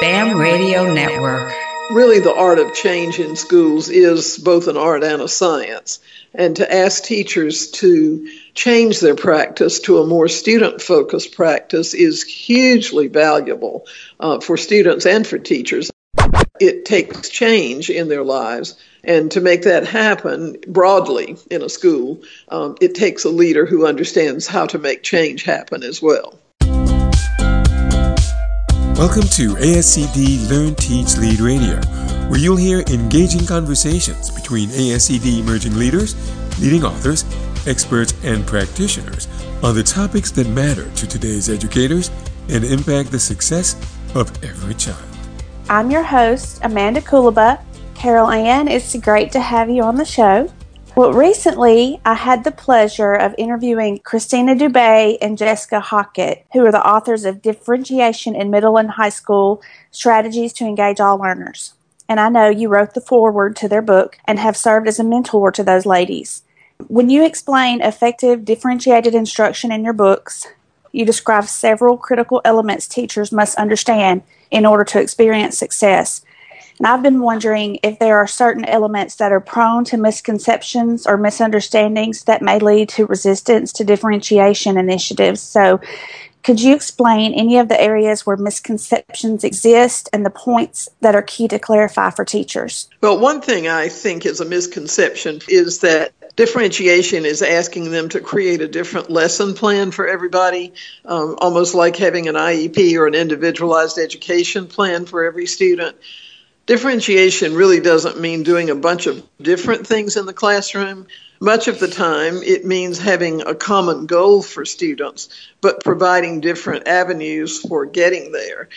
BAM Radio Network. Really, the art of change in schools is both an art and a science. And to ask teachers to change their practice to a more student focused practice is hugely valuable uh, for students and for teachers. It takes change in their lives. And to make that happen broadly in a school, um, it takes a leader who understands how to make change happen as well. Welcome to ASCD Learn, Teach, Lead Radio, where you'll hear engaging conversations between ASCD emerging leaders, leading authors, experts, and practitioners on the topics that matter to today's educators and impact the success of every child. I'm your host, Amanda Koonlaba. Carol Ann, it's great to have you on the show. Well, recently I had the pleasure of interviewing Kristina Doubet and Jessica Hockett, who are the authors of Differentiation in Middle and High School Strategies to Engage All Learners. And I know you wrote the foreword to their book and have served as a mentor to those ladies. When you explain effective differentiated instruction in your books, you describe several critical elements teachers must understand in order to experience success. And I've been wondering if there are certain elements that are prone to misconceptions or misunderstandings that may lead to resistance to differentiation initiatives. So, could you explain any of the areas where misconceptions exist and the points that are key to clarify for teachers? Well, one thing I think is a misconception is that differentiation is asking them to create a different lesson plan for everybody, um, almost like having an IEP or an individualized education plan for every student differentiation really doesn't mean doing a bunch of different things in the classroom. Much of the time, it means having a common goal for students, but providing different avenues for getting there.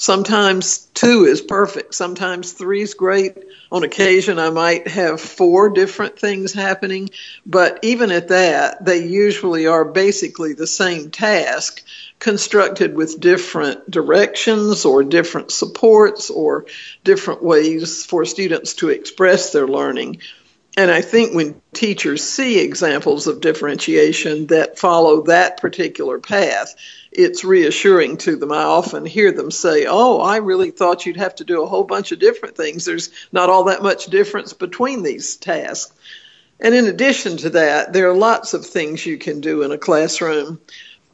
Sometimes two is perfect. Sometimes three is great. On occasion, I might have four different things happening, but even at that, they usually are basically the same task constructed with different directions or different supports or different ways for students to express their learning. And I think when teachers see examples of differentiation that follow that particular path, it's reassuring to them. I often hear them say, Oh, I really thought you'd have to do a whole bunch of different things. There's not all that much difference between these tasks. And in addition to that, there are lots of things you can do in a classroom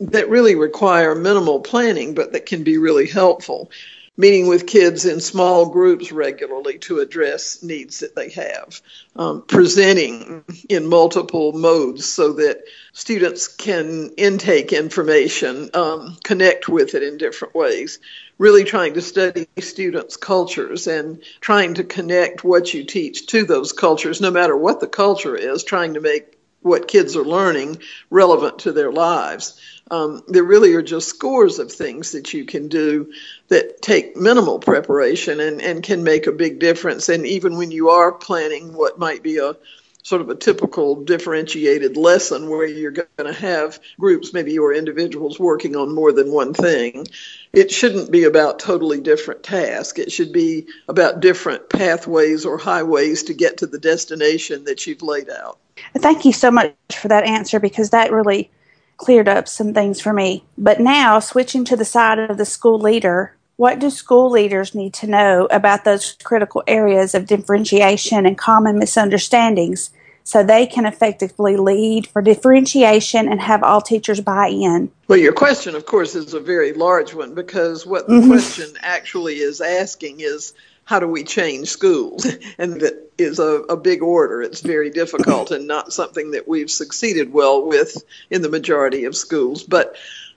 that really require minimal planning, but that can be really helpful. Meeting with kids in small groups regularly to address needs that they have. Um, presenting in multiple modes so that students can intake information, um, connect with it in different ways. Really trying to study students' cultures and trying to connect what you teach to those cultures, no matter what the culture is, trying to make what kids are learning relevant to their lives. Um, there really are just scores of things that you can do that take minimal preparation and, and can make a big difference. And even when you are planning what might be a sort of a typical differentiated lesson where you're going to have groups, maybe or individuals working on more than one thing. It shouldn't be about totally different tasks. It should be about different pathways or highways to get to the destination that you've laid out. Thank you so much for that answer because that really cleared up some things for me. But now, switching to the side of the school leader, what do school leaders need to know about those critical areas of differentiation and common misunderstandings so they can effectively lead for differentiation and have all teachers buy in? Well, your question, of course, is a very large one because what the mm-hmm. question actually is asking is how do we change schools? and that is a, a big order. It's very difficult and not something that we've succeeded well with in the majority of schools. But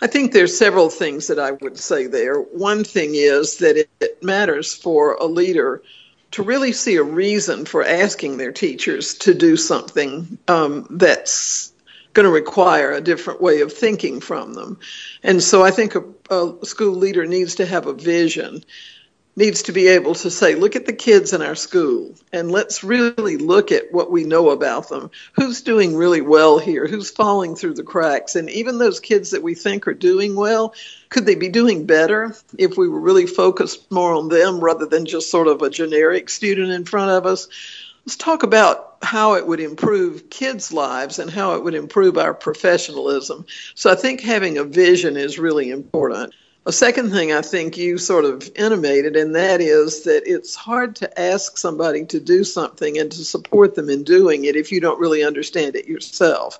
I think there's several things that I would say there. One thing is that it, it matters for a leader to really see a reason for asking their teachers to do something um, that's going to require a different way of thinking from them. And so I think a, a school leader needs to have a vision needs to be able to say, look at the kids in our school and let's really look at what we know about them. Who's doing really well here? Who's falling through the cracks? And even those kids that we think are doing well, could they be doing better if we were really focused more on them rather than just sort of a generic student in front of us? Let's talk about how it would improve kids' lives and how it would improve our professionalism. So I think having a vision is really important. A second thing I think you sort of intimated, and that is that it's hard to ask somebody to do something and to support them in doing it if you don't really understand it yourself.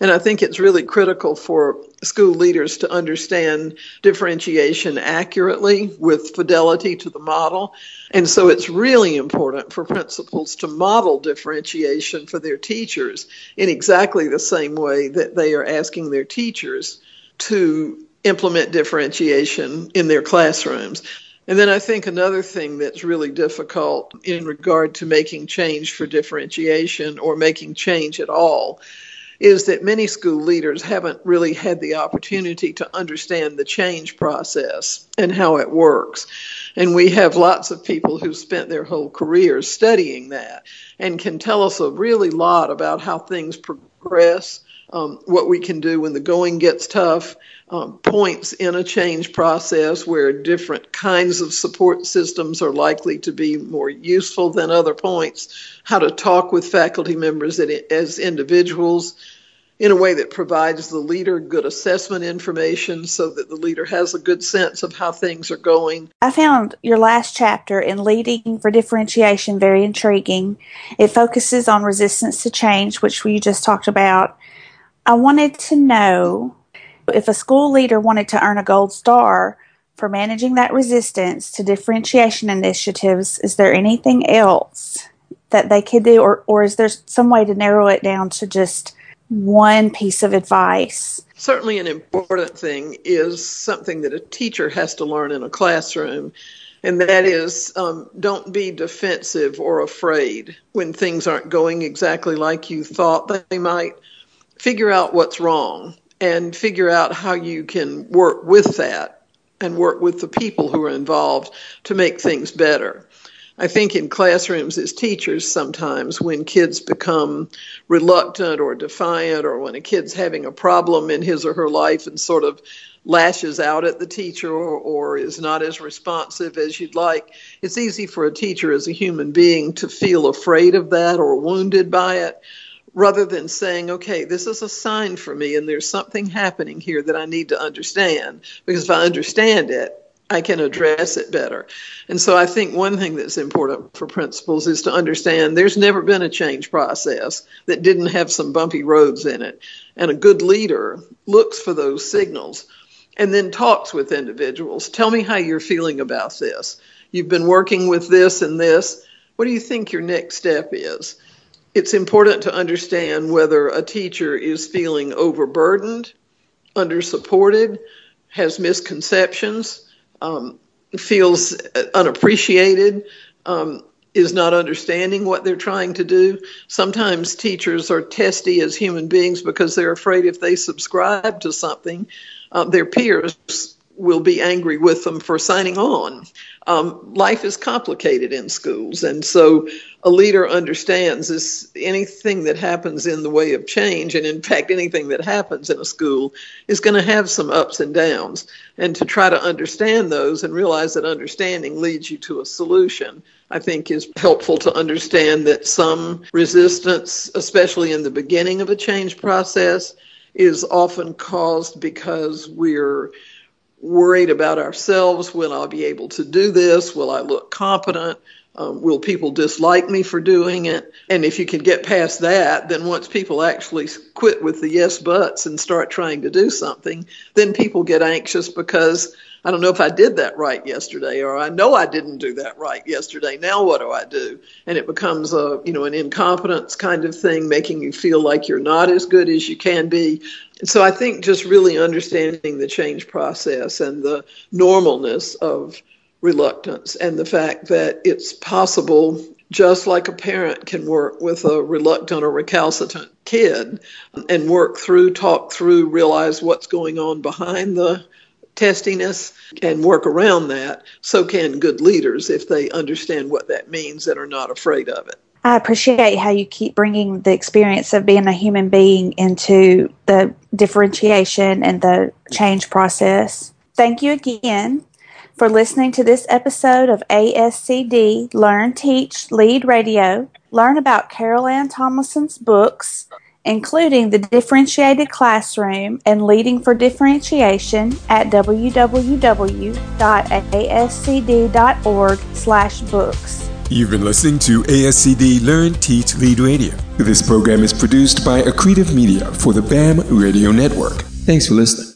And I think it's really critical for school leaders to understand differentiation accurately with fidelity to the model. And so it's really important for principals to model differentiation for their teachers in exactly the same way that they are asking their teachers to implement differentiation in their classrooms. And then I think another thing that's really difficult in regard to making change for differentiation or making change at all is that many school leaders haven't really had the opportunity to understand the change process and how it works. And we have lots of people who've spent their whole careers studying that and can tell us a really lot about how things progress, um, what we can do when the going gets tough, um, points in a change process where different kinds of support systems are likely to be more useful than other points, how to talk with faculty members as individuals in a way that provides the leader good assessment information so that the leader has a good sense of how things are going. I found your last chapter in Leading for Differentiation very intriguing. It focuses on resistance to change, which we just talked about. I wanted to know if a school leader wanted to earn a gold star for managing that resistance to differentiation initiatives, is there anything else that they could do, or, or is there some way to narrow it down to just one piece of advice? Certainly, an important thing is something that a teacher has to learn in a classroom, and that is um, don't be defensive or afraid when things aren't going exactly like you thought they might. Figure out what's wrong and figure out how you can work with that and work with the people who are involved to make things better. I think in classrooms as teachers, sometimes when kids become reluctant or defiant, or when a kid's having a problem in his or her life and sort of lashes out at the teacher or, or, is not as responsive as you'd like, it's easy for a teacher as a human being to feel afraid of that or wounded by it rather than saying, okay, this is a sign for me and there's something happening here that I need to understand. Because if I understand it, I can address it better. And so I think one thing that's important for principals is to understand there's never been a change process that didn't have some bumpy roads in it. And a good leader looks for those signals and then talks with individuals. Tell me how you're feeling about this. You've been working with this and this. What do you think your next step is? It's important to understand whether a teacher is feeling overburdened, undersupported, has misconceptions, um, feels unappreciated, um, is not understanding what they're trying to do. Sometimes teachers are testy as human beings because they're afraid if they subscribe to something, uh, their peers will be angry with them for signing on. Um, life is complicated in schools, and so a leader understands this anything that happens in the way of change and in fact anything that happens in a school is going to have some ups and downs. And to try to understand those and realize that understanding leads you to a solution i think is helpful to understand that some resistance especially in the beginning of a change process is often caused because we're worried about ourselves. Will i be able to do this? Will i look competent? Um, will people dislike me for doing it? And if you can get past that, then once people actually quit with the yes buts and start trying to do something, then people get anxious because I don't know if I did that right yesterday, or I know I didn't do that right yesterday. Now what do I do? And it becomes a you know an incompetence kind of thing, making you feel like you're not as good as you can be. And so I think just really understanding the change process and the normalness of reluctance and the fact that it's possible, just like a parent can work with a reluctant or recalcitrant kid and work through, talk through, realize what's going on behind the testiness and work around that, so can good leaders if they understand what that means and are not afraid of it. I appreciate how you keep bringing the experience of being a human being into the differentiation and the change process. Thank you again for listening to this episode of ASCD Learn, Teach, Lead Radio. Learn about Carol Ann Tomlinson's books including the differentiated classroom and leading for differentiation at www.ascd.org/books. You've been listening to ASCD Learn, Teach, Lead Radio. This program is produced by Accretive Media for the BAM Radio Network. Thanks for listening.